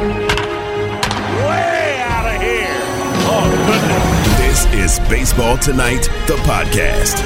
Way out of here. Oh, goodness. This is Baseball Tonight, the podcast.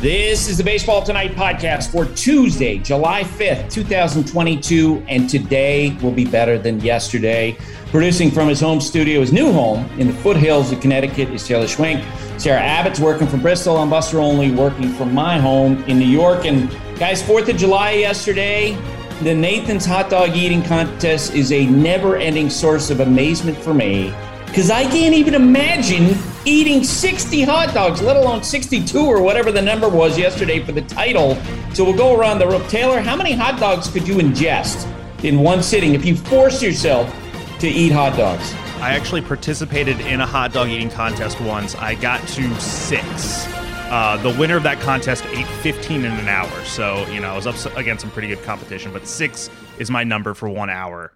This is the Baseball Tonight podcast for Tuesday, July 5th, 2022. And today will be better than yesterday. Producing from his home studio, his new home in the foothills of Connecticut, is Taylor Schwenk. Sarah Abbott's working from Bristol. I'm Buster Olney working from my home in New York. And guys, 4th of July yesterday, the Nathan's hot dog eating contest is a never ending source of amazement for me because I can't even imagine eating 60 hot dogs, let alone 62 or whatever the number was yesterday for the title. So we'll go around the room. Taylor, how many hot dogs could you ingest in one sitting if you force yourself to eat hot dogs? I actually participated in a hot dog eating contest once. I got to six. Uh, the winner of that contest ate 15 in an hour. So, you know, I was up against some pretty good competition, but six is my number for one hour.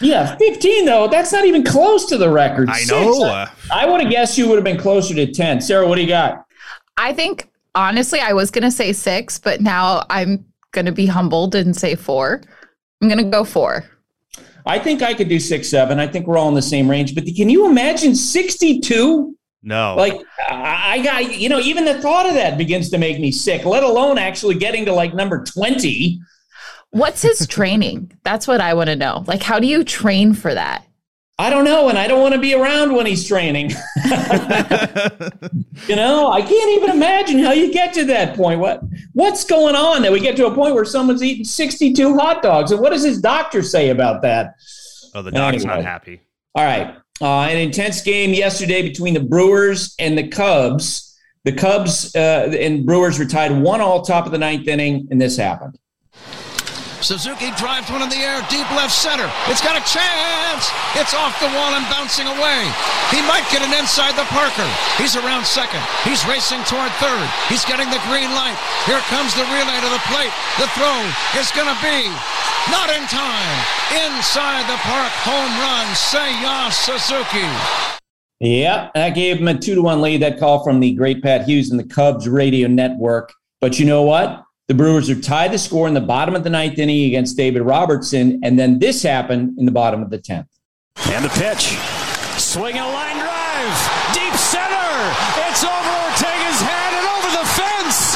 Yeah, 15 though. That's not even close to the record. I Six, know. I, I would have guessed you would have been closer to 10. Sarah, what do you got? I think honestly, I was gonna say six, but now I'm gonna be humbled and say four. I'm gonna go four. I think I could do six, seven. I think we're all in the same range. But can you imagine 62? No. Like I I got, you know, even the thought of that begins to make me sick, let alone actually getting to like number 20. What's his training? That's what I want to know. Like, how do you train for that? I don't know, and I don't want to be around when he's training. you know, I can't even imagine how you get to that point. What what's going on that we get to a point where someone's eating 62 hot dogs? And what does his doctor say about that? oh, the dog's Anyway. not happy. All right. Uh, an intense game yesterday between the Brewers and the Cubs. The Cubs uh, and Brewers were tied one all top of the ninth inning, and this happened. Suzuki drives one in the air, deep left center. It's got a chance. It's off the wall and bouncing away. He might get an inside the Parker. He's around second. He's racing toward third. He's getting the green light. Here comes the relay to the plate. The throw is going to be not in time. Inside the park, home run. Seiya Suzuki. Yeah, that gave him a two to one lead. That call from the great Pat Hughes and the Cubs radio network. But you know what? The Brewers are tied the score in the bottom of the ninth inning against David Robertson, and then this happened in the bottom of the tenth. And the pitch. Swing a line drive. Deep center. It's over Ortega's head and over the fence.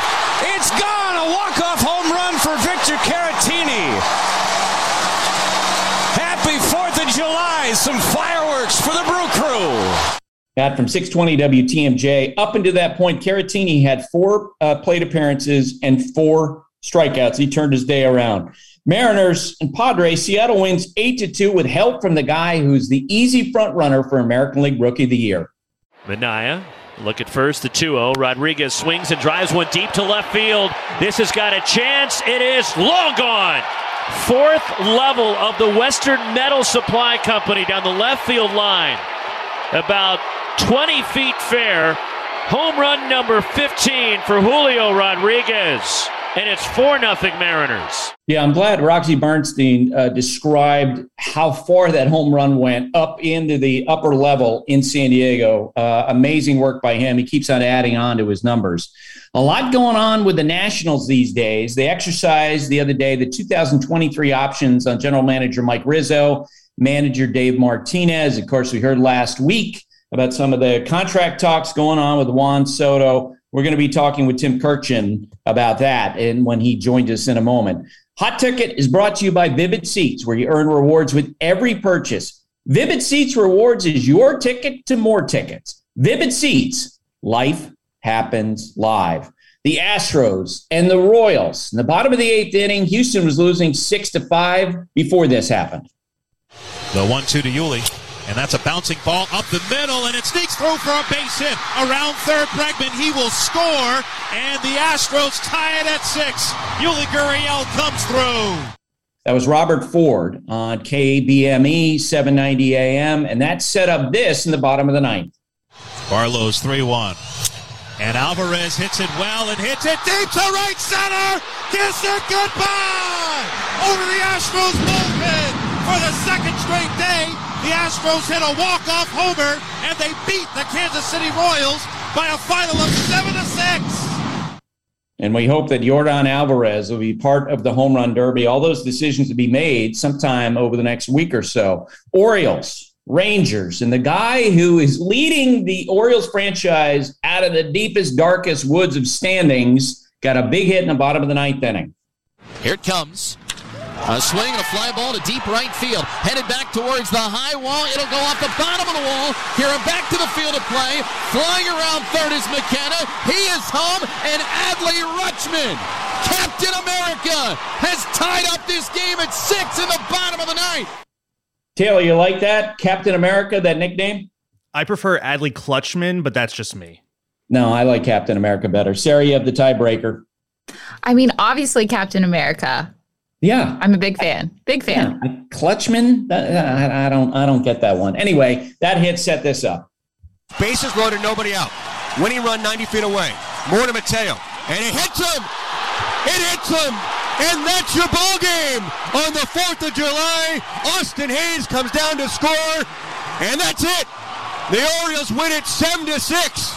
It's gone. A walk-off home run for Victor Caratini. Happy 4th of July. Some fireworks for the Brew Pat from 620 WTMJ. Up until that point, Caratini had four uh, plate appearances and four strikeouts. He turned his day around. Mariners and Padres, Seattle wins 8 to 2 with help from the guy who's the easy front runner for American League Rookie of the Year. Manaea, look at first, the 2 0. Rodriguez swings and drives one deep to left field. This has got a chance. It is long gone. Fourth level of the Western Metal Supply Company down the left field line. About 20 feet fair. Home run number 15 for Julio Rodriguez. And it's 4 0 Mariners. Yeah, I'm glad Roxy Bernstein uh, described how far that home run went up into the upper level in San Diego. Uh, amazing work by him. He keeps on adding on to his numbers. A lot going on with the Nationals these days. They exercised the other day the 2023 options on general manager Mike Rizzo, manager Dave Martinez. Of course, we heard last week about some of the contract talks going on with Juan Soto. We're going to be talking with Tim Kurkjian about that and when he joins us in a moment. Hot Ticket is brought to you by Vivid Seats, where you earn rewards with every purchase. Vivid Seats Rewards is your ticket to more tickets. Vivid Seats, life happens live. The Astros and the Royals. In the bottom of the eighth inning, Houston was losing six to five before this happened. The one two to Yuli. And that's a bouncing ball up the middle, and it sneaks through for a base hit. Around third, Bregman, he will score, and the Astros tie it at six. Yuli Gurriel comes through. That was Robert Ford on KBME 790 AM, and that set up this in the bottom of the ninth. Barlow's 3 1. And Alvarez hits it well and hits it deep to right center. Kiss it goodbye over the Astros bullpen for the second straight day. The Astros hit a walk-off homer and they beat the Kansas City Royals by a final of seven to six. And we hope that Yordan Alvarez will be part of the home run derby. All those decisions to be made sometime over the next week or so. Orioles, Rangers, and the guy who is leading the Orioles franchise out of the deepest, darkest woods of standings got a big hit in the bottom of the ninth inning. Here it comes. A swing and a fly ball to deep right field. Headed back towards the high wall. It'll go off the bottom of the wall. Here and back to the field of play. Flying around third is McKenna. He is home. And Adley Rutschman, Captain America, has tied up this game at six in the bottom of the ninth. Taylor, you like that? Captain America, that nickname? I prefer Adley Clutchman, but that's just me. No, I like Captain America better. Sarah, you have the tiebreaker. I mean, obviously, Captain America. Yeah, I'm a big fan. Big fan. Yeah. Clutchman, I, I don't, I don't get that one. Anyway, that hit set this up. Bases loaded, nobody out. Winning run 90 feet away. Moore to Mateo, and it hits him. It hits him, and that's your ball game on the 4th of July. Austin Hays comes down to score, and that's it. The Orioles win it seven to six.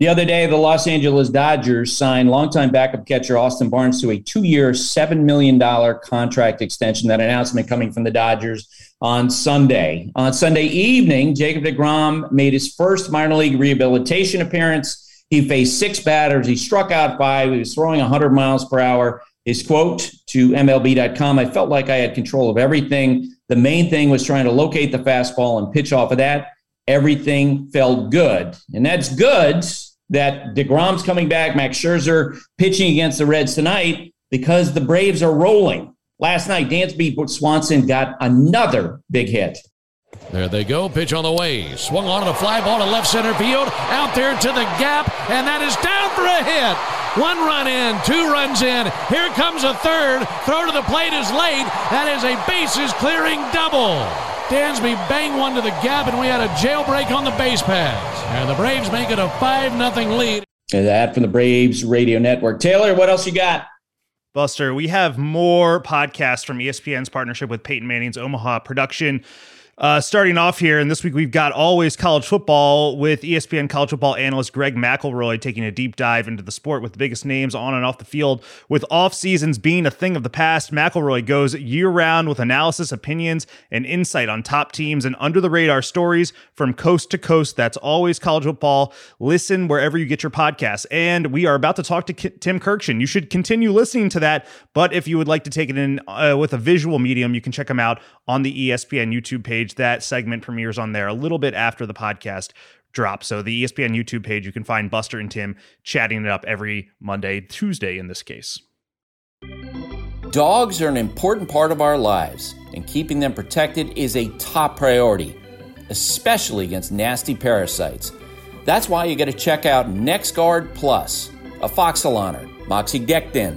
The other day, the Los Angeles Dodgers signed longtime backup catcher Austin Barnes to a two year, $7 million contract extension. That announcement coming from the Dodgers on Sunday. On Sunday evening, Jacob DeGrom made his first minor league rehabilitation appearance. He faced six batters. He struck out five. He was throwing 100 miles per hour. His quote to MLB.com I felt like I had control of everything. The main thing was trying to locate the fastball and pitch off of that. Everything felt good. And that's good that DeGrom's coming back, Max Scherzer pitching against the Reds tonight because the Braves are rolling. Last night, Dansby Swanson got another big hit. There they go. Pitch on the way. Swung on a fly ball to left center field. Out there to the gap. And that is down for a hit. One run in, two runs in. Here comes a third. Throw to the plate is late. That is a bases clearing double. Dansby bang one to the gap, and we had a jailbreak on the base paths. And the Braves make it a 5 0 lead. And that from the Braves Radio Network. Taylor, what else you got? Buster, we have more podcasts from ESPN's partnership with Peyton Manning's Omaha production. Uh, starting off here, and this week we've got Always College Football with ESPN college football analyst Greg McElroy taking a deep dive into the sport with the biggest names on and off the field. With off seasons being a thing of the past, McElroy goes year round with analysis, opinions, and insight on top teams and under the radar stories from coast to coast. That's Always College Football. Listen wherever you get your podcasts. And we are about to talk to K- Tim Kurkjian. You should continue listening to that, but if you would like to take it in uh, with a visual medium, you can check him out on the ESPN YouTube page. That segment premieres on there a little bit after the podcast drops. So the ESPN YouTube page, you can find Buster and Tim chatting it up every Monday, Tuesday in this case. Dogs are an important part of our lives, and keeping them protected is a top priority, especially against nasty parasites. That's why you got to check out NexGard Plus, Afoxolaner, Moxidectin,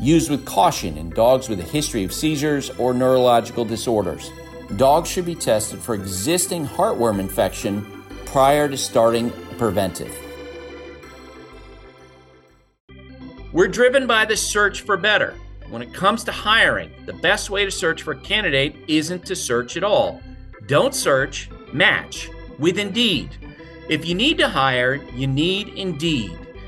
Used with caution in dogs with a history of seizures or neurological disorders. Dogs should be tested for existing heartworm infection prior to starting preventive. We're driven by the search for better. When it comes to hiring, the best way to search for a candidate isn't to search at all. Don't search, match with Indeed. If you need to hire, you need Indeed.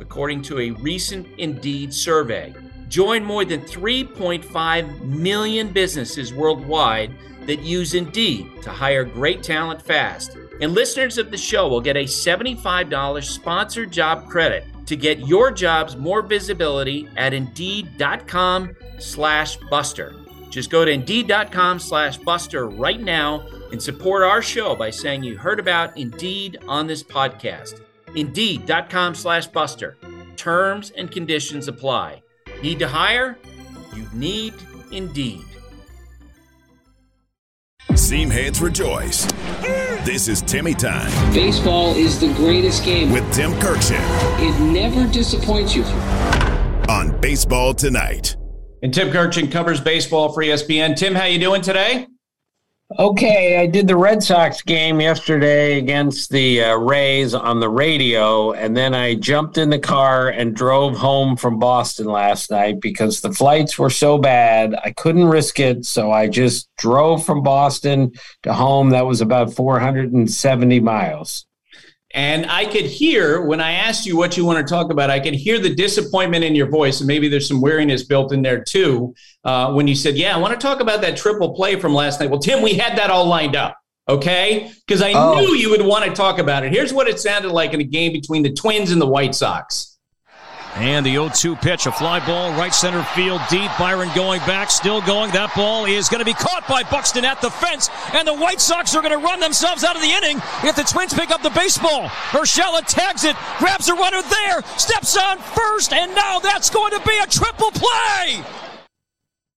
according to a recent Indeed survey. Join more than 3.5 million businesses worldwide that use Indeed to hire great talent fast. And listeners of the show will get a $75 sponsored job credit to get your jobs more visibility at indeed.com slash buster. Just go to indeed.com slash buster right now and support our show by saying you heard about Indeed on this podcast. Indeed.com slash buster. Terms and conditions apply. Need to hire? You need Indeed. Seam heads rejoice. This is Timmy Time Baseball is the greatest game. with Tim Kurkjian It never disappoints you. on Baseball Tonight. And Tim Kurkjian covers baseball for ESPN. Tim, how you doing today? Okay, I did the Red Sox game yesterday against the uh, Rays on the radio, and then I jumped in the car and drove home from Boston last night because the flights were so bad. I couldn't risk it, so I just drove from Boston to home. That was about 470 miles. And I could hear when I asked you what you want to talk about, I could hear the disappointment in your voice. And maybe there's some weariness built in there too. Uh, when you said, Yeah, I want to talk about that triple play from last night. Well, Tim, we had that all lined up. Okay. Because I Oh. knew you would want to talk about it. Here's what it sounded like in a game between the Twins and the White Sox. And the 0 2 pitch, a fly ball, right center field deep. Byron going back, still going. That ball is going to be caught by Buxton at the fence. And the White Sox are going to run themselves out of the inning if the Twins pick up the baseball. Urshela tags it, grabs a runner there, steps on first, and now that's going to be a triple play.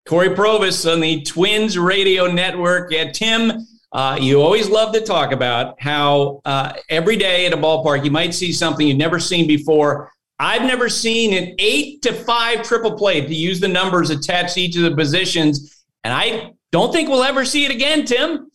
Cory Provus on the Twins Radio Network. Yeah, Tim, uh, you always love to talk about how uh, every day at a ballpark you might see something you've never seen before. I've never seen an eight to five triple play to use the numbers attached to each of the positions, and I don't think we'll ever see it again, Tim.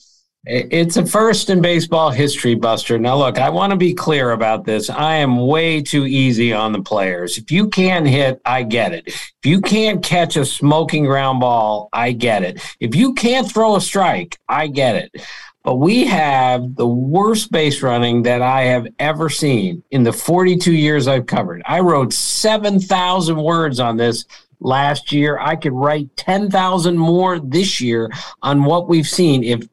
It's a first in baseball history, Buster. Now, look, I want to be clear about this. I am way too easy on the players. If you can't hit, I get it. If you can't catch a smoking ground ball, I get it. If you can't throw a strike, I get it. But we have the worst base running that I have ever seen in the 42 years I've covered. I wrote 7,000 words on this last year. I could write 10,000 more this year on what we've seen. If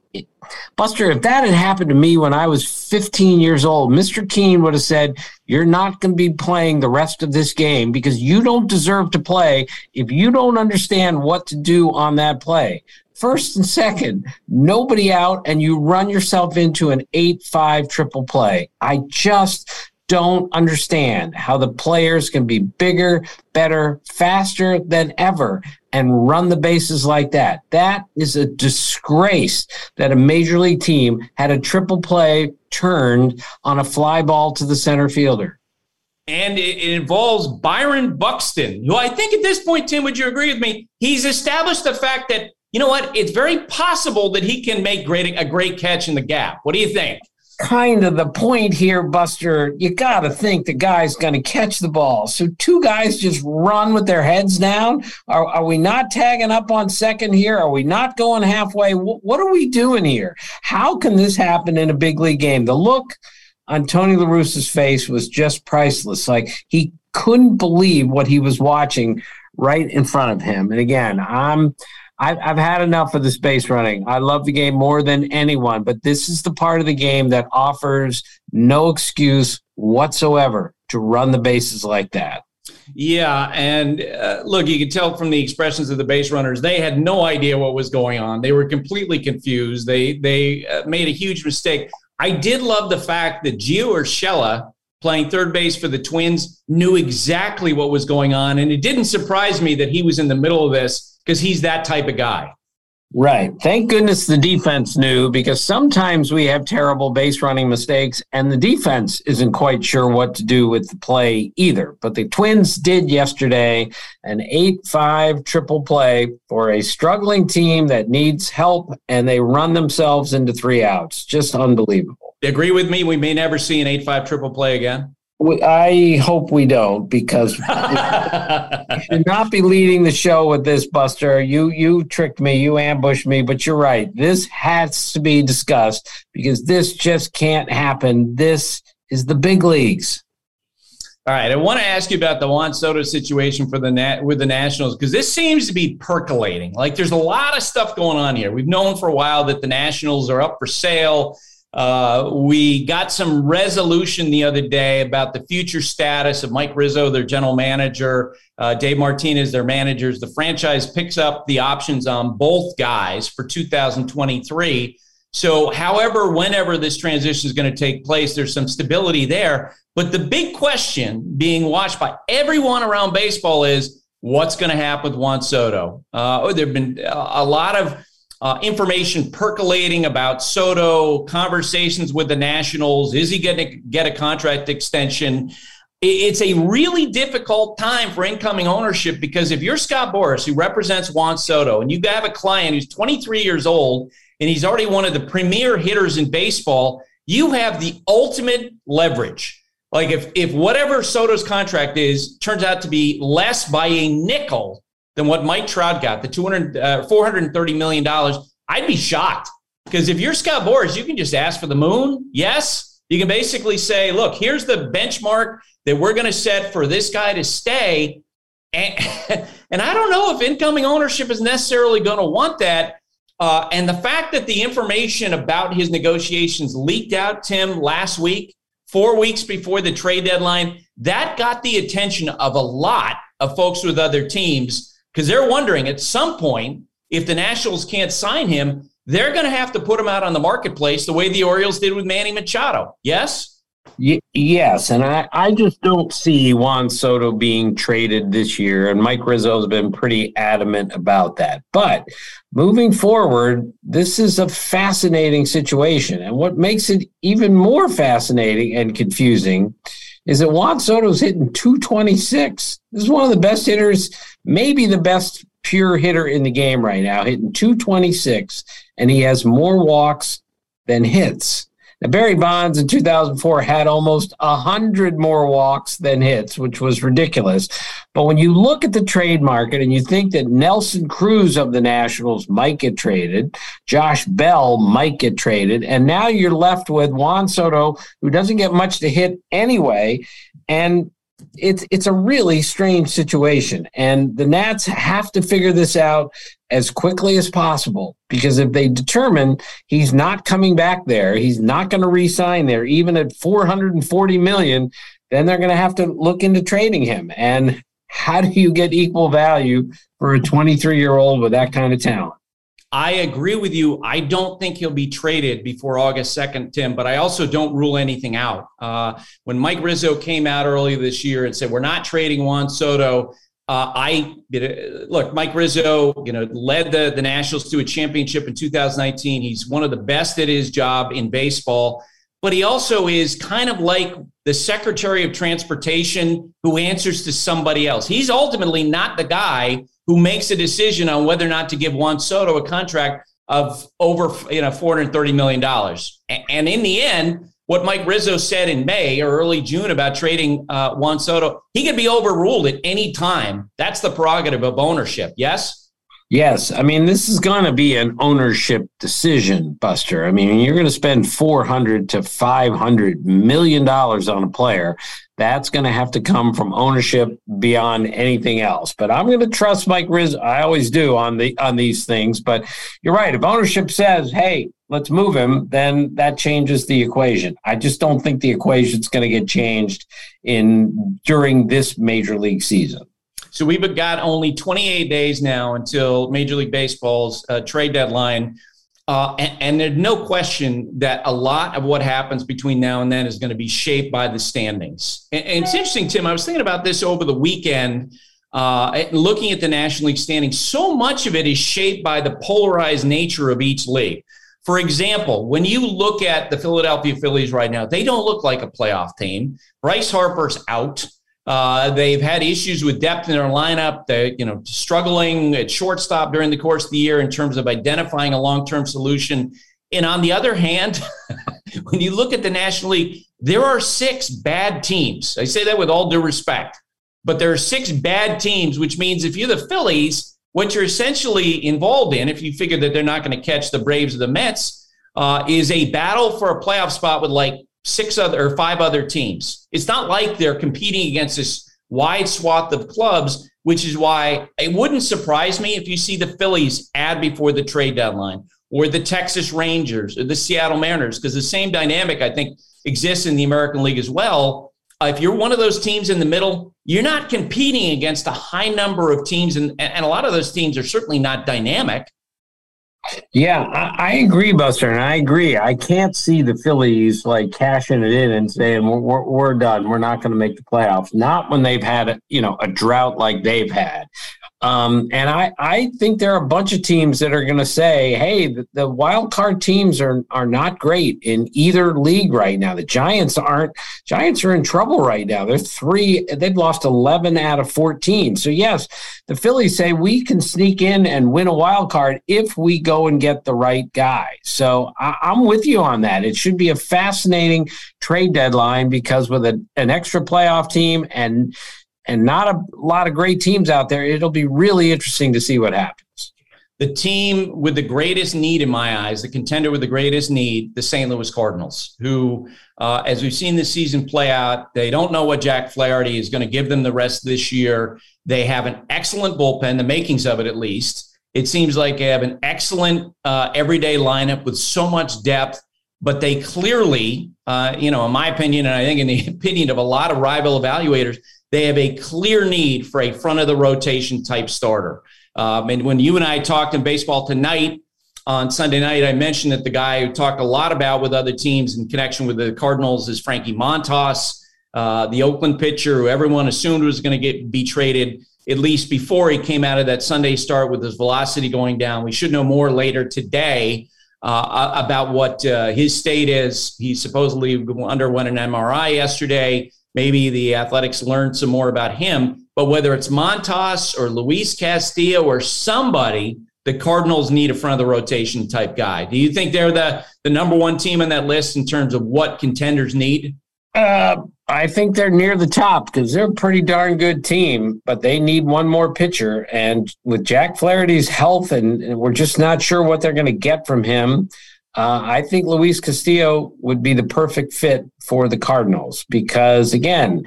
Buster, if that had happened to me when I was 15 years old, Mr. Keene would have said, You're not going to be playing the rest of this game because you don't deserve to play if you don't understand what to do on that play. First and second, nobody out, and you run yourself into an 8 5 triple play. I just don't understand how the players can be bigger, better, faster than ever and run the bases like that. That is a disgrace that a major league team had a triple play turned on a fly ball to the center fielder. And it, involves Byron Buxton, who I think at this point, Tim, would you agree with me? He's established the fact that, you know what, it's very possible that he can make great a great catch in the gap. What do you think? kind of the point here, Buster. You got to think the guy's going to catch the ball. So two guys just run with their heads down. Are, are we not tagging up on second here? Are we not going halfway? Wh- what are we doing here? How can this happen in a big league game? The look on Tony La Russa's face was just priceless. Like he couldn't believe what he was watching right in front of him. And again, I'm I've, I've had enough of this base running. I love the game more than anyone, but this is the part of the game that offers no excuse whatsoever to run the bases like that. Yeah, and uh, look, you can tell from the expressions of the base runners, they had no idea what was going on. They were completely confused. They they uh, made a huge mistake. I did love the fact that Gio Urshela, playing third base for the Twins, knew exactly what was going on, and it didn't surprise me that he was in the middle of this because he's that type of guy. Right. Thank goodness the defense knew because sometimes we have terrible base running mistakes and the defense isn't quite sure what to do with the play either. But the Twins did yesterday an 8 5 triple play for a struggling team that needs help and they run themselves into three outs. Just unbelievable. Agree with me? We may never see an 8 5 triple play again. We, I hope we don't because you should not be leading the show with this, Buster. You you tricked me, you ambushed me, but you're right. This has to be discussed because this just can't happen. This is the big leagues. All right, I want to ask you about the Juan Soto situation for the Nat with the Nationals because this seems to be percolating. Like there's a lot of stuff going on here. We've known for a while that the Nationals are up for sale. Uh, we got some resolution the other day about the future status of Mike Rizzo, their general manager, uh, Dave Martinez, their managers. The franchise picks up the options on both guys for 2023. So, however, whenever this transition is going to take place, there's some stability there. But the big question being watched by everyone around baseball is what's going to happen with Juan Soto? Uh, there have been a lot of uh, information percolating about Soto, conversations with the Nationals. Is he going to get a contract extension? It's a really difficult time for incoming ownership because if you're Scott Boras, who represents Juan Soto, and you have a client who's 23 years old and he's already one of the premier hitters in baseball, you have the ultimate leverage. Like if if whatever Soto's contract is turns out to be less by a nickel than what Mike Trout got, the 200, uh, $430 million, I'd be shocked. Because if you're Scott Boras, you can just ask for the moon. Yes. You can basically say, look, here's the benchmark that we're going to set for this guy to stay. And, and I don't know if incoming ownership is necessarily going to want that. Uh, and the fact that the information about his negotiations leaked out, Tim, last week, four weeks before the trade deadline, that got the attention of a lot of folks with other teams because they're wondering at some point if the Nationals can't sign him, they're going to have to put him out on the marketplace the way the Orioles did with Manny Machado. Yes? Y- yes, and I, I just don't see Juan Soto being traded this year, and Mike Rizzo has been pretty adamant about that. But moving forward, this is a fascinating situation, and what makes it even more fascinating and confusing is that Juan Soto's hitting 226. This is one of the best hitters, maybe the best pure hitter in the game right now, hitting 226, and he has more walks than hits. Now, Barry Bonds in 2004 had almost 100 more walks than hits, which was ridiculous. But when you look at the trade market and you think that Nelson Cruz of the Nationals might get traded, Josh Bell might get traded, and now you're left with Juan Soto, who doesn't get much to hit anyway. And it's it's a really strange situation and the nats have to figure this out as quickly as possible because if they determine he's not coming back there he's not going to re-sign there even at 440 million then they're going to have to look into trading him and how do you get equal value for a 23 year old with that kind of talent I agree with you. I don't think he'll be traded before August 2nd, Tim, but I also don't rule anything out. Uh, when Mike Rizzo came out earlier this year and said, We're not trading Juan Soto, uh, I look, Mike Rizzo, you know, led the, the Nationals to a championship in 2019. He's one of the best at his job in baseball, but he also is kind of like the Secretary of Transportation who answers to somebody else. He's ultimately not the guy who makes a decision on whether or not to give Juan Soto a contract of over you know 430 million dollars. And in the end, what Mike Rizzo said in May or early June about trading uh, Juan Soto, he could be overruled at any time. That's the prerogative of ownership. Yes. Yes, I mean this is going to be an ownership decision, Buster. I mean you're going to spend 400 to 500 million dollars on a player. That's going to have to come from ownership beyond anything else. But I'm going to trust Mike Riz. I always do on the on these things. But you're right. If ownership says, "Hey, let's move him," then that changes the equation. I just don't think the equation's going to get changed in during this major league season. So we've got only 28 days now until Major League Baseball's uh, trade deadline. Uh, and, and, there's no question that a lot of what happens between now and then is going to be shaped by the standings. And, and it's interesting, Tim. I was thinking about this over the weekend, uh, looking at the National League standings. So much of it is shaped by the polarized nature of each league. For example, when you look at the Philadelphia Phillies right now, they don't look like a playoff team. Bryce Harper's out. Uh, they've had issues with depth in their lineup. They're, you know, struggling at shortstop during the course of the year in terms of identifying a long-term solution. And on the other hand, when you look at the National League, there are six bad teams. I say that with all due respect, but there are six bad teams, which means if you're the Phillies, what you're essentially involved in, if you figure that they're not going to catch the Braves or the Mets, uh, is a battle for a playoff spot with like six other or five other teams. It's not like they're competing against this wide swath of clubs, which is why it wouldn't surprise me if you see the Phillies add before the trade deadline or the Texas Rangers or the Seattle Mariners, because the same dynamic, I think, exists in the American League as well. Uh, if you're one of those teams in the middle, you're not competing against a high number of teams, and, and a lot of those teams are certainly not dynamic. Yeah, I, I, agree, Buster, and I agree. I can't see the Phillies like cashing it in and saying we're, we're, we're done. We're not going to make the playoffs. Not when they've had you know a drought like they've had. Um, and I, I think there are a bunch of teams that are going to say, hey, the, the, wild card teams are, are not great in either league right now. The Giants aren't. Giants are in trouble right now. They're three. They've lost 11 out of 14. So, yes, the Phillies say we can sneak in and win a wild card if we go and get the right guy. So, I, I'm with you on that. It should be a fascinating trade deadline because with a, an extra playoff team and and not a lot of great teams out there. It'll be really interesting to see what happens. The team with the greatest need, in my eyes, the contender with the greatest need, the St. Louis Cardinals, who, uh, as we've seen this season play out, they don't know what Jack Flaherty is going to give them the rest of this year. They have an excellent bullpen, the makings of it at least. It seems like they have an excellent uh, everyday lineup with so much depth, but they clearly, uh, you know, in my opinion, and I think in the opinion of a lot of rival evaluators, they have a clear need for a front of the rotation type starter. Um, and when you and I talked in baseball tonight on Sunday night, I mentioned that the guy who talked a lot about with other teams in connection with the Cardinals is Frankie Montas, uh, the Oakland pitcher who everyone assumed was going to get be traded at least before he came out of that Sunday start with his velocity going down. We should know more later today. Uh, about what uh, his state is. He supposedly underwent an MRI yesterday maybe the Athletics learned some more about him. But whether it's Montas or Luis Castillo or somebody, the Cardinals need a front of the rotation type guy. Do you think they're the, the number one team on that list in terms of what contenders need? Uh, I think they're near the top because they're a pretty darn good team, but they need one more pitcher. And with Jack Flaherty's health, and, and we're just not sure what they're going to get from him. Uh, I think Luis Castillo would be the perfect fit for the Cardinals because, again,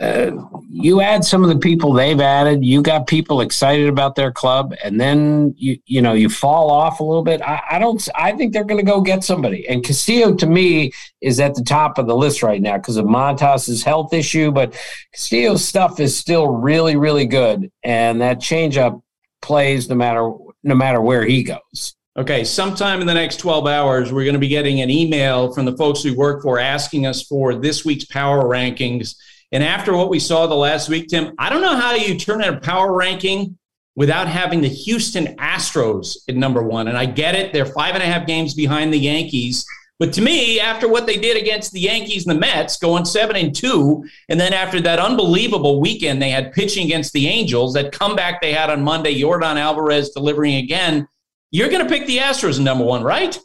uh, you add some of the people they've added, you got people excited about their club, and then you you know you fall off a little bit. I, I don't. I think they're going to go get somebody, and Castillo to me is at the top of the list right now because of Montas's health issue. But Castillo's stuff is still really really good, and that changeup plays no matter no matter where he goes. Okay, sometime in the next 12 hours, we're going to be getting an email from the folks we work for asking us for this week's power rankings. And after what we saw the last week, Tim, I don't know how you turn out a power ranking without having the Houston Astros at number one. And I get it, they're five and a half games behind the Yankees. But to me, after what they did against the Yankees and the Mets, going seven and two, and then after that unbelievable weekend they had pitching against the Angels, that comeback they had on Monday, Yordan Alvarez delivering again you're going to pick the Astros number one, right?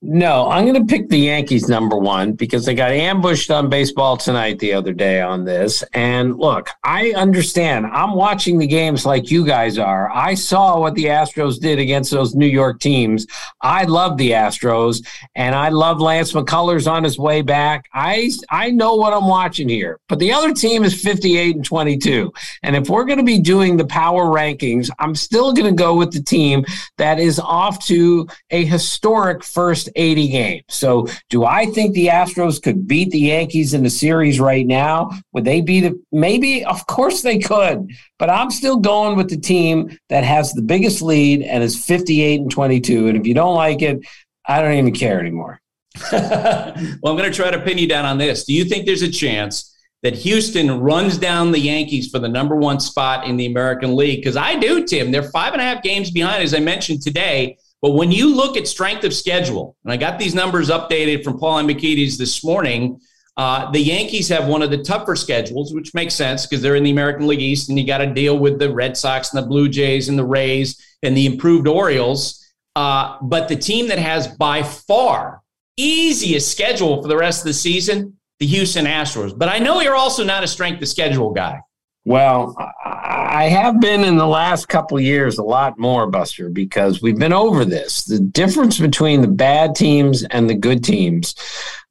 No, I'm going to pick the Yankees number one because they got ambushed on baseball tonight the other day on this. And look, I understand. I'm watching the games like you guys are. I saw what the Astros did against those New York teams. I love the Astros and I love Lance McCullers on his way back. I I know what I'm watching here. But the other team is 58 and 22. And if we're going to be doing the power rankings, I'm still going to go with the team that is off to a historic first 80 games. So, do I think the Astros could beat the Yankees in the series right now? Would they be the maybe? Of course they could, but I'm still going with the team that has the biggest lead and is 58 and 22. And if you don't like it, I don't even care anymore. well, I'm going to try to pin you down on this. Do you think there's a chance that Houston runs down the Yankees for the number one spot in the American League? Because I do, Tim. They're five and a half games behind, as I mentioned today. But when you look at strength of schedule, and I got these numbers updated from Paul Hembekides this morning, uh, the Yankees have one of the tougher schedules, which makes sense because they're in the American League East, and you got to deal with the Red Sox and the Blue Jays and the Rays and the improved Orioles. Uh, but the team that has by far easiest schedule for the rest of the season, the Houston Astros. But I know you're also not a strength of schedule guy. Well, I have been in the last couple years a lot more, Buster, because we've been over this. The difference between the bad teams and the good teams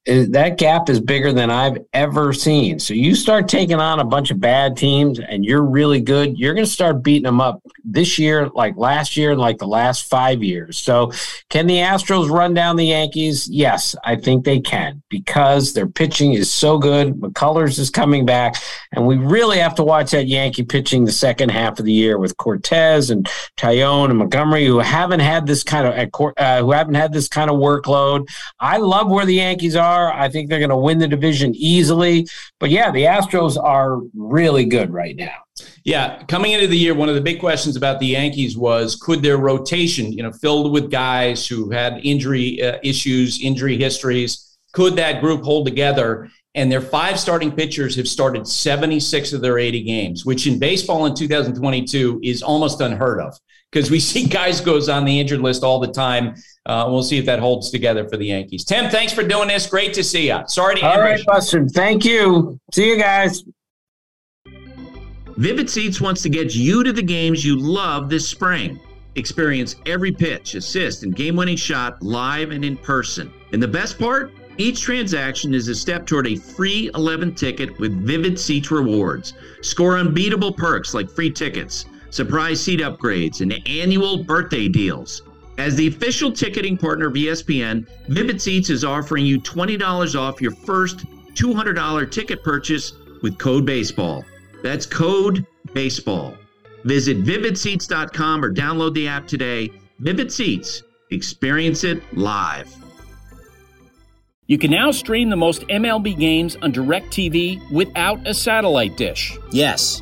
that gap is bigger than I've ever seen. So you start taking on a bunch of bad teams and you're really good, you're going to start beating them up this year, like last year, and like the last five years. So can the Astros run down the Yankees? Yes, I think they can because their pitching is so good. McCullers is coming back, and we really have to watch that Yankee pitching the second half of the year with Cortes and Taillon and Montgomery, who haven't had this kind of uh, who haven't had this kind of workload. I love where the Yankees are are. I think they're going to win the division easily. But yeah, the Astros are really good right now. Yeah, coming into the year, one of the big questions about the Yankees was could their rotation, you know, filled with guys who had injury uh, issues, injury histories, could that group hold together? And their five starting pitchers have started 76 of their 80 games, which in baseball in 2022 is almost unheard of because we see guys goes on the injured list all the time. Uh, we'll see if that holds together for the Yankees. Tim, thanks for doing this. Great to see you. Sorry to All right, Buster. Thank you. See you guys. Vivid Seats wants to get you to the games you love this spring. Experience every pitch, assist, and game winning shot live and in person. And the best part? Each transaction is a step toward a free 11 ticket with Vivid Seats rewards. Score unbeatable perks like free tickets surprise seat upgrades, and annual birthday deals. As the official ticketing partner of ESPN, Vivid Seats is offering you $20 off your first $200 ticket purchase with code BASEBALL. That's code BASEBALL. Visit vividseats.com or download the app today. Vivid Seats. Experience it live. You can now stream the most MLB games on DirecTV without a satellite dish. Yes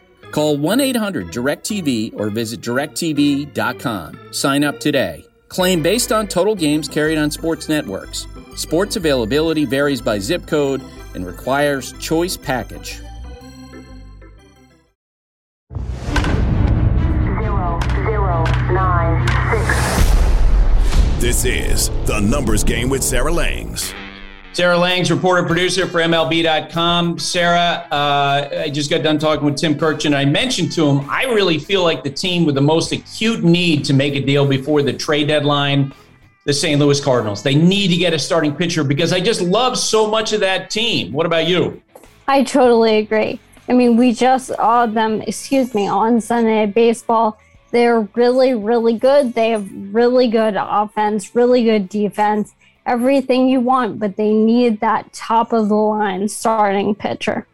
Call 1 800 DirecTV or visit directv.com. Sign up today. Claim based on total games carried on sports networks. Sports availability varies by zip code and requires choice package. Zero, zero, nine, six. This is The Numbers Game with Sarah Langs. Sarah Langs, reporter producer for MLB.com. Sarah, uh, I just got done talking with Tim Kurkjian. I mentioned to him, I really feel like the team with the most acute need to make a deal before the trade deadline, the St. Louis Cardinals. They need to get a starting pitcher because I just love so much of that team. What about you? I totally agree. I mean, we just saw them, excuse me, on Sunday Baseball. They're really, really good. They have really good offense, really good defense everything you want, but they need that top of the line starting pitcher.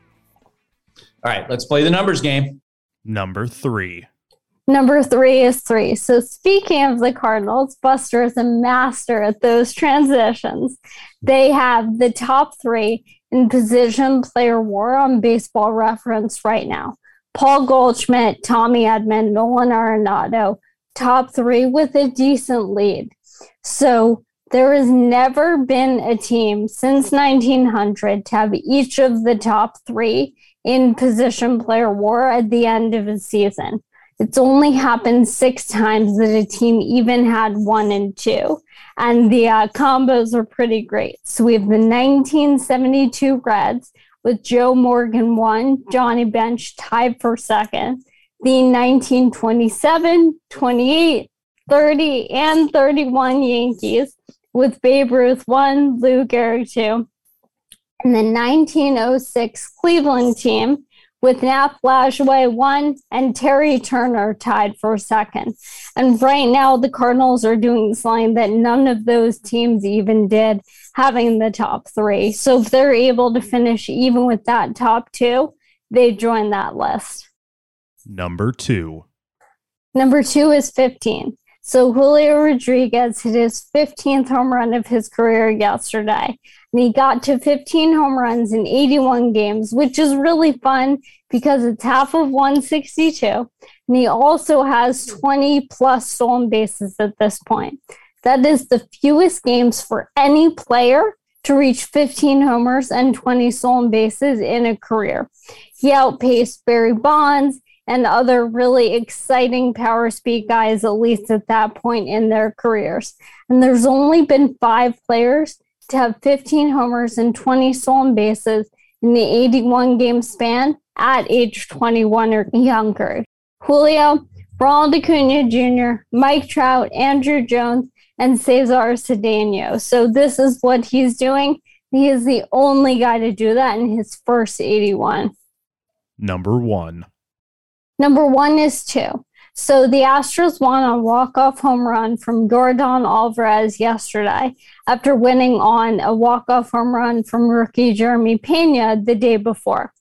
All right, let's play the numbers game. Number three. Number three is three. So, speaking of the Cardinals, Buster is a master at those transitions. They have the top three in position player war on baseball reference right now. Paul Goldschmidt, Tommy Edman, Nolan Arenado, top three with a decent lead. So, there has never been a team since 1900 to have each of the top three in position player war at the end of a season. It's only happened six times that a team even had one and two. And the uh, combos are pretty great. So we have the 1972 Reds with Joe Morgan one, Johnny Bench tied for second. The 1927, 28, 30, and 31 Yankees with Babe Ruth one, Lou Gehrig two. And the 1906 Cleveland team with Nap Lajoie one and Terry Turner tied for second. And right now, the Cardinals are doing something that none of those teams even did, having the top three. So if they're able to finish even with that top two, they join that list. Number two. Number two is 15. So Julio Rodriguez hit his 15th home run of his career yesterday. And he got to 15 home runs in 81 games, which is really fun because it's half of 162. And he also has 20 plus stolen bases at this point. That is the fewest games for any player to reach 15 homers and 20 stolen bases in a career. He outpaced Barry Bonds and other really exciting power speed guys, at least at that point in their careers. And there's only been five players to have 15 homers and 20 stolen bases in the 81 game span at age 21 or younger. Julio, Ronald Acuna Jr., Mike Trout, Andruw Jones, and Cesar Cedeno. So this is what he's doing. He is the only guy to do that in his first 81. Number one. Number one is two. So the Astros won a walk-off home run from Yordan Alvarez yesterday after winning on a walk-off home run from rookie Jeremy Pena the day before.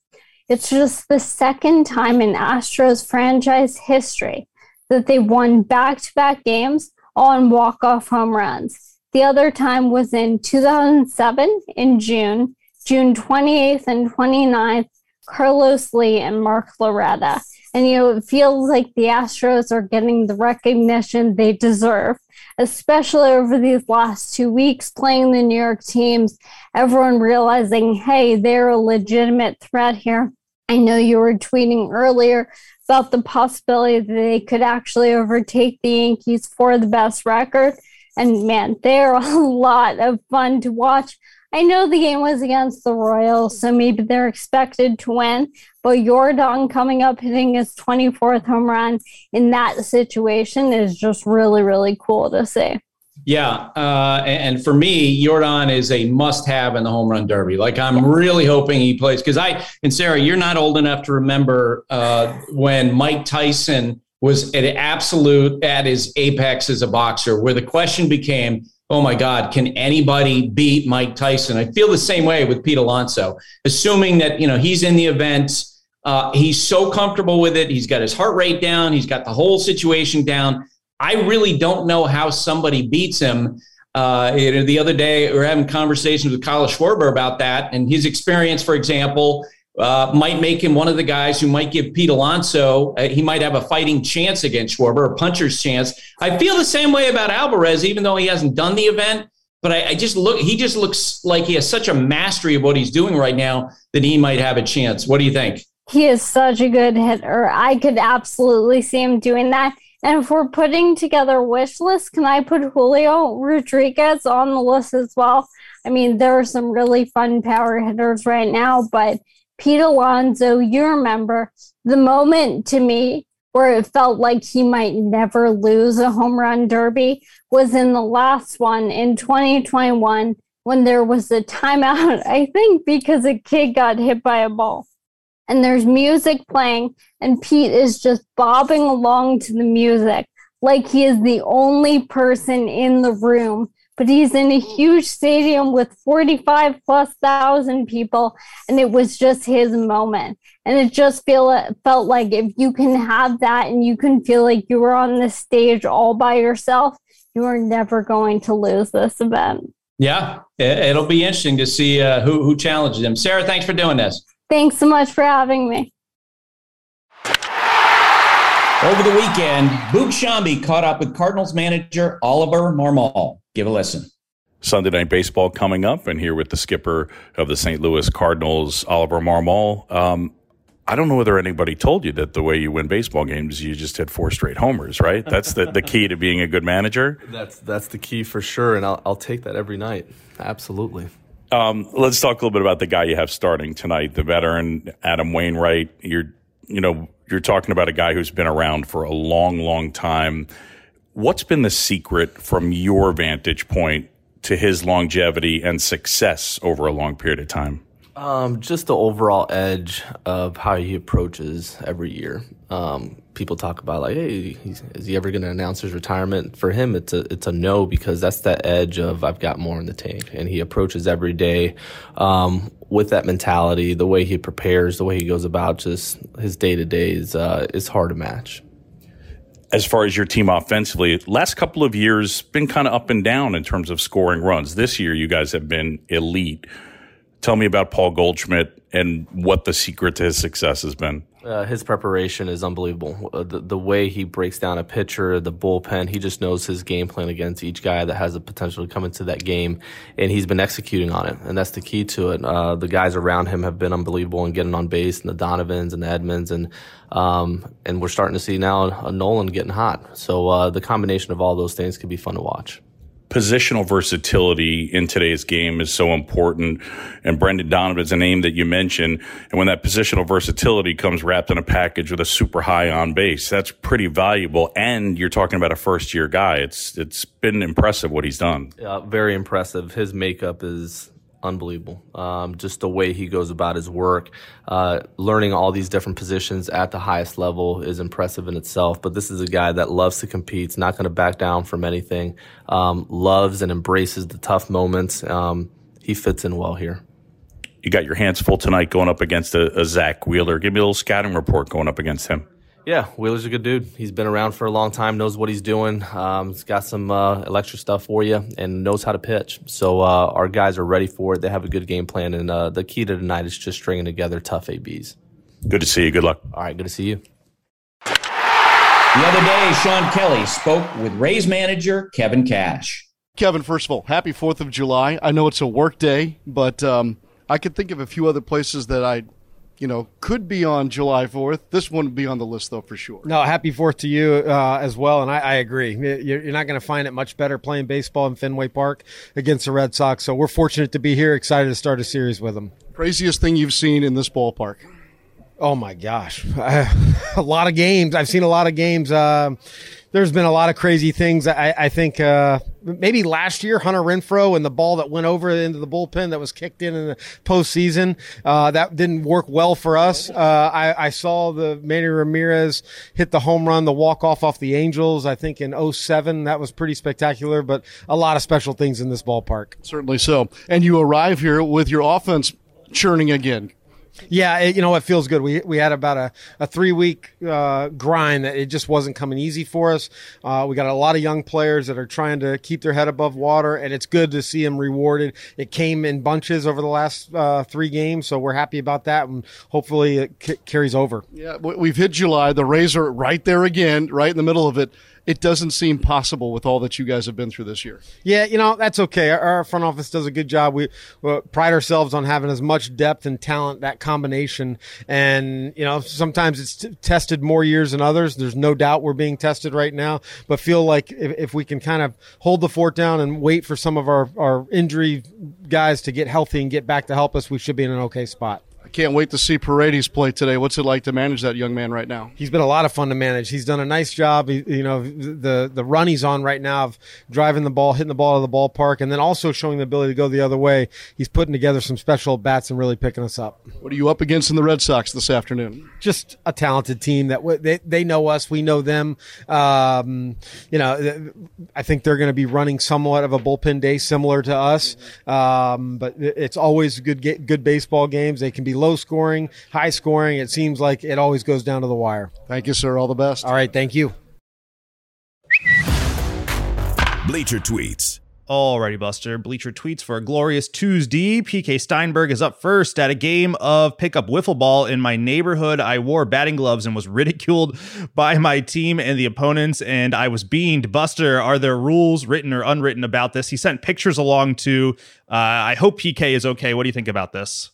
It's just the second time in Astros franchise history that they won back-to-back games on walk-off home runs. The other time was in 2007 in June, June 28th and 29th, Carlos Lee and Mark Loretta. And, you know, it feels like the Astros are getting the recognition they deserve, especially over these last two weeks playing the New York teams. Everyone realizing, hey, they're a legitimate threat here. I know you were tweeting earlier about the possibility that they could actually overtake the Yankees for the best record. And man, they're a lot of fun to watch. I know the game was against the Royals, so maybe they're expected to win. But Yordan coming up hitting his 24th home run in that situation is just really, really cool to see. Yeah, uh, and for me, Yordan is a must-have in the home run derby. Like I'm really hoping he plays because I and Sarah, you're not old enough to remember uh, when Mike Tyson was at absolute at his apex as a boxer, where the question became, "Oh my God, can anybody beat Mike Tyson?" I feel the same way with Pete Alonso, assuming that you know he's in the event. Uh, he's so comfortable with it. He's got his heart rate down. He's got the whole situation down I really don't know how somebody beats him. Uh, you know, the other day we are having conversations with Kyle Schwarber about that, and his experience, for example, uh, might make him one of the guys who might give Pete Alonso. Uh, he might have a fighting chance against Schwarber, a puncher's chance. I feel the same way about Alvarez, even though he hasn't done the event. But I, I just look, he just looks like he has such a mastery of what he's doing right now that he might have a chance. What do you think? He is such a good hitter. I could absolutely see him doing that. And if we're putting together wish lists, can I put Julio Rodriguez on the list as well? I mean, there are some really fun power hitters right now, but Pete Alonso, you remember the moment to me where it felt like he might never lose a home run derby was in the last one in 2021 when there was a timeout, I think, because a kid got hit by a ball and there's music playing, and Pete is just bobbing along to the music like he is the only person in the room. But he's in a huge stadium with 45 plus thousand people, and it was just his moment. And it just feel, felt like if you can have that and you can feel like you were on the stage all by yourself, you are never going to lose this event. Yeah, it'll be interesting to see uh, who, who challenges him. Sarah, thanks for doing this. Thanks so much for having me. Over the weekend, Boog Sciambi caught up with Cardinals manager Oliver Marmol. Give a listen. Sunday Night Baseball coming up, and here with the skipper of the St. Louis Cardinals, Oliver Marmol. Um, I don't know whether anybody told you that the way you win baseball games, you just hit four straight homers, right? That's the, the key to being a good manager. That's that's the key for sure, and I'll, I'll take that every night. Absolutely. Um, let's talk a little bit about the guy you have starting tonight, the veteran Adam Wainwright. You're, you know, you're talking about a guy who's been around for a long, long time. What's been the secret from your vantage point to his longevity and success over a long period of time? Um, just the overall edge of how he approaches every year. Um, people talk about like, hey, is he ever going to announce his retirement? For him, it's a it's a no because that's that edge of I've got more in the tank, and he approaches every day um, with that mentality. The way he prepares, the way he goes about just his day to day is uh, is hard to match. As far as your team offensively, last couple of years been kind of up and down in terms of scoring runs. This year, you guys have been elite. Tell me about Paul Goldschmidt and what the secret to his success has been. Uh, his preparation is unbelievable. Uh, the, the way he breaks down a pitcher, the bullpen, he just knows his game plan against each guy that has the potential to come into that game, and he's been executing on it, and that's the key to it. Uh, the guys around him have been unbelievable in getting on base, and the Donovans and the Edmonds, and um, and we're starting to see now a Nolan getting hot. So uh, the combination of all those things could be fun to watch positional versatility in today's game is so important. And Brendan Donovan is a name that you mentioned. And when that positional versatility comes wrapped in a package with a super high on base, that's pretty valuable. And you're talking about a first year guy. It's it's been impressive what he's done. Yeah, very impressive. His makeup is unbelievable. Um, just the way he goes about his work, uh, learning all these different positions at the highest level is impressive in itself. But this is a guy that loves to compete, not going to back down from anything, um, loves and embraces the tough moments. Um, he fits in well here. You got your hands full tonight going up against a, a Zack Wheeler. Give me a little scouting report going up against him. Yeah, Wheeler's a good dude. He's been around for a long time, knows what he's doing. Um, he's got some uh, electric stuff for you, and knows how to pitch. So uh, our guys are ready for it. They have a good game plan, and uh, the key to tonight is just stringing together tough ABs. Good to see you. Good luck. All right, good to see you. The other day, Sean Kelly spoke with Rays manager Kevin Cash. Kevin, first of all, happy Fourth of July. I know it's a work day, but um, I could think of a few other places that I you know, could be on July 4th. This one would be on the list, though, for sure. No, happy 4th to you uh, as well. And I, I agree. You're, you're not going to find it much better playing baseball in Fenway Park against the Red Sox. So we're fortunate to be here, excited to start a series with them. Craziest thing you've seen in this ballpark? Oh, my gosh. a lot of games. I've seen a lot of games. Uh, there's been a lot of crazy things. I, I think uh, maybe last year, Hunter Renfroe and the ball that went over into the bullpen that was kicked in in the postseason, uh, that didn't work well for us. Uh, I, I, saw the Manny Ramirez hit the home run, the walk off off the Angels. I think in 07, that was pretty spectacular. But a lot of special things in this ballpark. Certainly so. And you arrive here with your offense churning again. Yeah, it, you know it feels good. We we had about a, a three week uh, grind that it just wasn't coming easy for us. Uh, we got a lot of young players that are trying to keep their head above water, and it's good to see them rewarded. It came in bunches over the last uh, three games, so we're happy about that, and hopefully it c- carries over. Yeah, we've hit July. The Rays are right there again, right in the middle of it it doesn't seem possible with all that you guys have been through this year. Yeah, you know that's okay. Our, front office does a good job. We, we, pride ourselves on having as much depth and talent that combination, and you know sometimes it's t- tested more years than others. There's no doubt we're being tested right now, but feel like if, if we can kind of hold the fort down and wait for some of our our injury guys to get healthy and get back to help us, we should be in an okay spot. Can't wait to see Paredes play today. What's it like to manage that young man right now? He's been a lot of fun to manage. He's done a nice job. He, you know, the the run he's on right now of driving the ball, hitting the ball out of the ballpark, and then also showing the ability to go the other way. He's putting together some special bats and really picking us up. What are you up against in the Red Sox this afternoon? Just a talented team that w- they they know us, we know them. Um, you know, I think they're going to be running somewhat of a bullpen day similar to us, um, but it's always good good baseball games. They can be low scoring, high scoring. It seems like it always goes down to the wire. Thank you, sir. All the best. All right. Thank you. Bleacher Tweets. Alrighty, Buster. Bleacher tweets for a glorious Tuesday. PK Steinberg is up first at a game of pickup wiffle ball in my neighborhood. I wore batting gloves and was ridiculed by my team and the opponents, and I was beamed. Buster, are there rules, written or unwritten, about this? He sent pictures along to. Uh, I hope PK is okay. What do you think about this?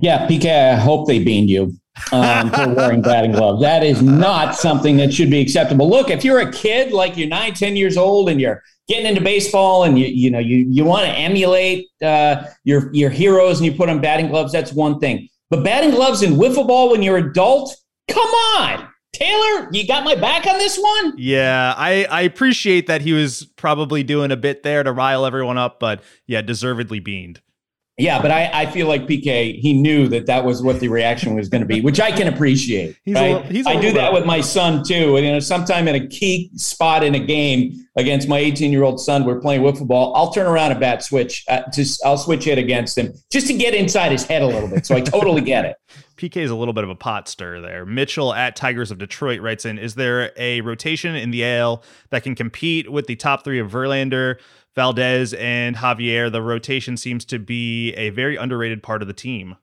Yeah, PK, I hope they beaned you um, for wearing batting gloves. That is not something that should be acceptable. Look, if you're a kid, like you're nine, 10 years old, and you're getting into baseball and you you know you you want to emulate uh, your your heroes and you put on batting gloves, that's one thing. But batting gloves and wiffle ball when you're adult, come on. Taylor, you got my back on this one? Yeah, I, I appreciate that he was probably doing a bit there to rile everyone up, but yeah, deservedly beaned. Yeah, but I, I feel like PK he knew that that was what the reaction was going to be, which I can appreciate. He's right? a, he's a I do that with my son too. And, you know, sometime in a key spot in a game against my 18 year old son, we're playing wiffle ball. I'll turn around and bat switch. Uh, just I'll switch hit against him just to get inside his head a little bit. So I totally get it. PK is a little bit of a pot stir there. Mitchell at Tigers of Detroit writes in: Is there a rotation in the AL that can compete with the top three of Verlander? Valdez and Javier, the rotation seems to be a very underrated part of the team.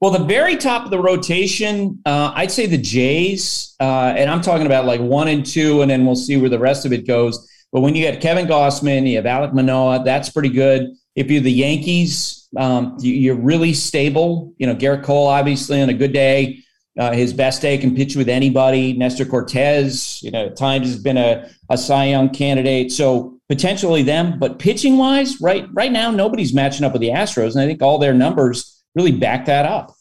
Well, the very top of the rotation, uh, I'd say the Jays, uh, and I'm talking about like one and two, and then we'll see where the rest of it goes. But when you get Kevin Gausman, you have Alec Manoah, that's pretty good. If you're the Yankees, um, you, are really stable. You know, Gerrit Cole, obviously, on a good day, uh, his best day can pitch with anybody. Nestor Cortes, you know, at times has been a, a Cy Young candidate. So potentially them, but pitching wise, right right now, nobody's matching up with the Astros. And I think all their numbers really back that up.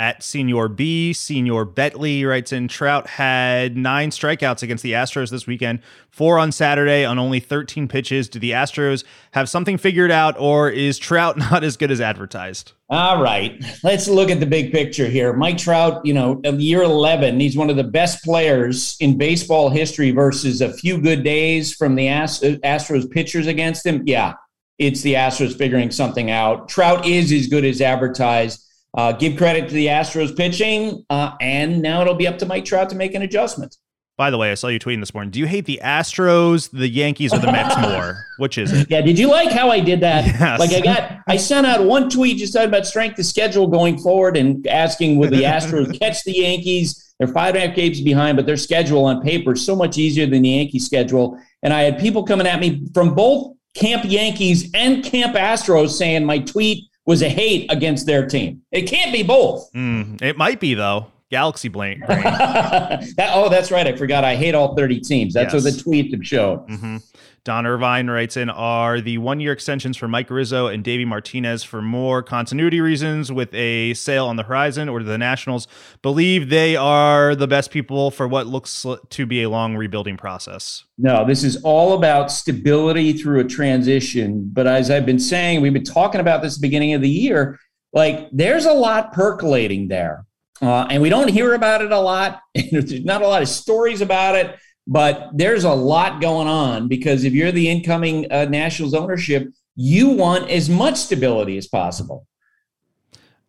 At Senior B, Senior Betley writes in Trout had nine strikeouts against the Astros this weekend, four on Saturday on only 13 pitches. Do the Astros have something figured out, or is Trout not as good as advertised? All right, let's look at the big picture here. Mike Trout, you know, year 11, he's one of the best players in baseball history versus a few good days from the Astros pitchers against him. Yeah, it's the Astros figuring something out. Trout is as good as advertised. Uh, give credit to the Astros pitching, uh, and now it'll be up to Mike Trout to make an adjustment. By the way, I saw you tweeting this morning. Do you hate the Astros, the Yankees, or the Mets more? Which is it? Yeah. Did you like how I did that? Yes. Like I got, I sent out one tweet just talking about strength of schedule going forward and asking will the Astros catch the Yankees? They're five and a half games behind, but their schedule on paper is so much easier than the Yankee schedule. And I had people coming at me from both Camp Yankees and Camp Astros saying my tweet was a hate against their team. It can't be both. Mm, it might be though. Galaxy brain. that, oh, that's right. I forgot. I hate all 30 teams. That's yes. what the tweet showed. Mm-hmm. Don Irvine writes in Are the one year extensions for Mike Rizzo and Davey Martinez for more continuity reasons with a sale on the horizon, or do the Nationals believe they are the best people for what looks to be a long rebuilding process? No, this is all about stability through a transition. But as I've been saying, we've been talking about this beginning of the year. Like there's a lot percolating there. Uh, and we don't hear about it a lot. There's not a lot of stories about it. But there's a lot going on because if you're the incoming uh, Nationals ownership, you want as much stability as possible.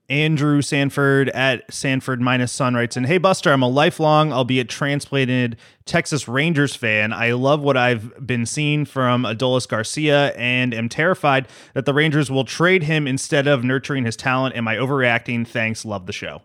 Andrew Sanford at Sanford minus Sun writes in, Hey Buster, I'm a lifelong, albeit transplanted Texas Rangers fan. I love what I've been seeing from Adolis Garcia and am terrified that the Rangers will trade him instead of nurturing his talent. Am I overreacting? Thanks. Love the show.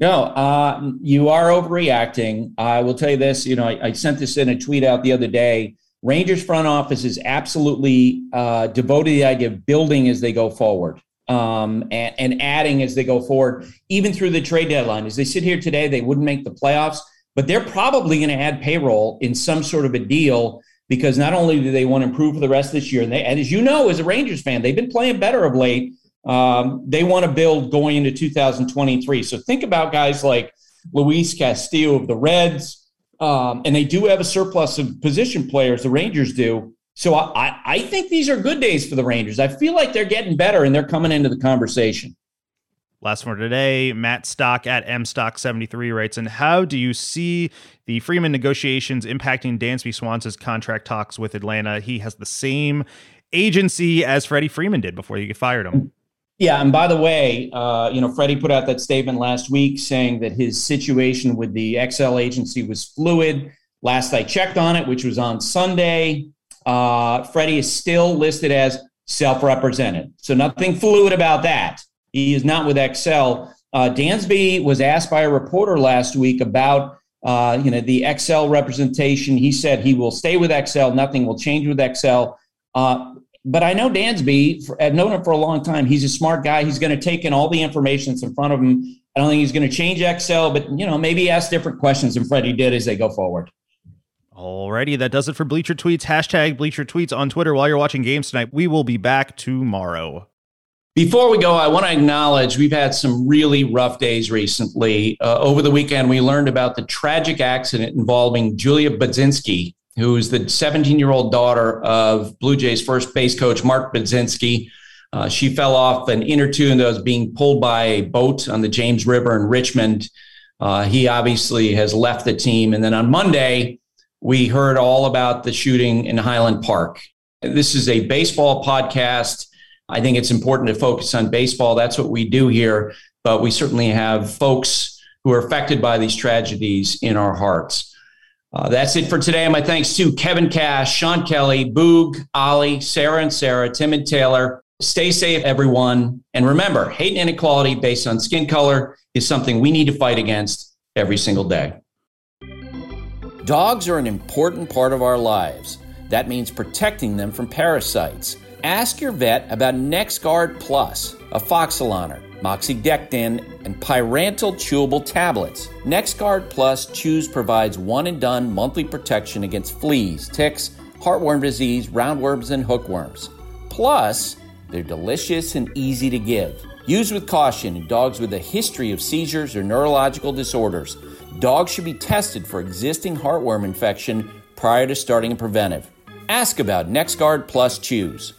No, uh, you are overreacting. I will tell you this. You know, I, I, sent this in a tweet out the other day. Rangers front office is absolutely uh, devoted to the idea of building as they go forward um, and, and adding as they go forward, even through the trade deadline. As they sit here today, they wouldn't make the playoffs, but they're probably going to add payroll in some sort of a deal because not only do they want to improve for the rest of this year, and, they, and as you know, as a Rangers fan, they've been playing better of late um, they want to build going into 2023. So think about guys like Luis Castillo of the Reds, um, and they do have a surplus of position players. The Rangers do. So I, I think these are good days for the Rangers. I feel like they're getting better and they're coming into the conversation. Last one today, Matt Stock at mstock73 writes, and how do you see the Freeman negotiations impacting Dansby Swanson's contract talks with Atlanta? He has the same agency as Freddie Freeman did before you fired him. Yeah, and by the way, uh, you know, Freddie put out that statement last week saying that his situation with the Excel agency was fluid. Last I checked on it, which was on Sunday, uh, Freddie is still listed as self-represented, so nothing fluid about that. He is not with Excel. Uh, Dansby was asked by a reporter last week about uh, you know the Excel representation. He said he will stay with Excel. Nothing will change with Excel. Uh, but I know Dansby. I've known him for a long time. He's a smart guy. He's going to take in all the information that's in front of him. I don't think he's going to change Excel, but you know, maybe ask different questions than Freddie did as they go forward. Alrighty, that does it for Bleacher Tweets. Hashtag Bleacher Tweets on Twitter while you're watching games tonight. We will be back tomorrow. Before we go, I want to acknowledge we've had some really rough days recently. Uh, over the weekend, we learned about the tragic accident involving Julia Budzinski, who is the 17 year old daughter of Blue Jays first base coach Mark Budzinski. Uh, she fell off an inner tube and was being pulled by a boat on the James River in Richmond. Uh, he obviously has left the team. And then on Monday, we heard all about the shooting in Highland Park. This is a baseball podcast. I think it's important to focus on baseball. That's what we do here. But we certainly have folks who are affected by these tragedies in our hearts. Uh, that's it for today. My thanks to Kevin Cash, Sean Kelly, Boog, Ollie, Sarah and Sarah, Tim and Taylor. Stay safe, everyone. And remember, hate and inequality based on skin color is something we need to fight against every single day. Dogs are an important part of our lives. That means protecting them from parasites. Ask your vet about NexGard Plus, afoxolaner, moxidectin, and pyrantel chewable tablets. NexGard Plus Chews provides one and done monthly protection against fleas, ticks, heartworm disease, roundworms, and hookworms. Plus, they're delicious and easy to give. Use with caution in dogs with a history of seizures or neurological disorders. Dogs should be tested for existing heartworm infection prior to starting a preventive. Ask about NexGard Plus Chews.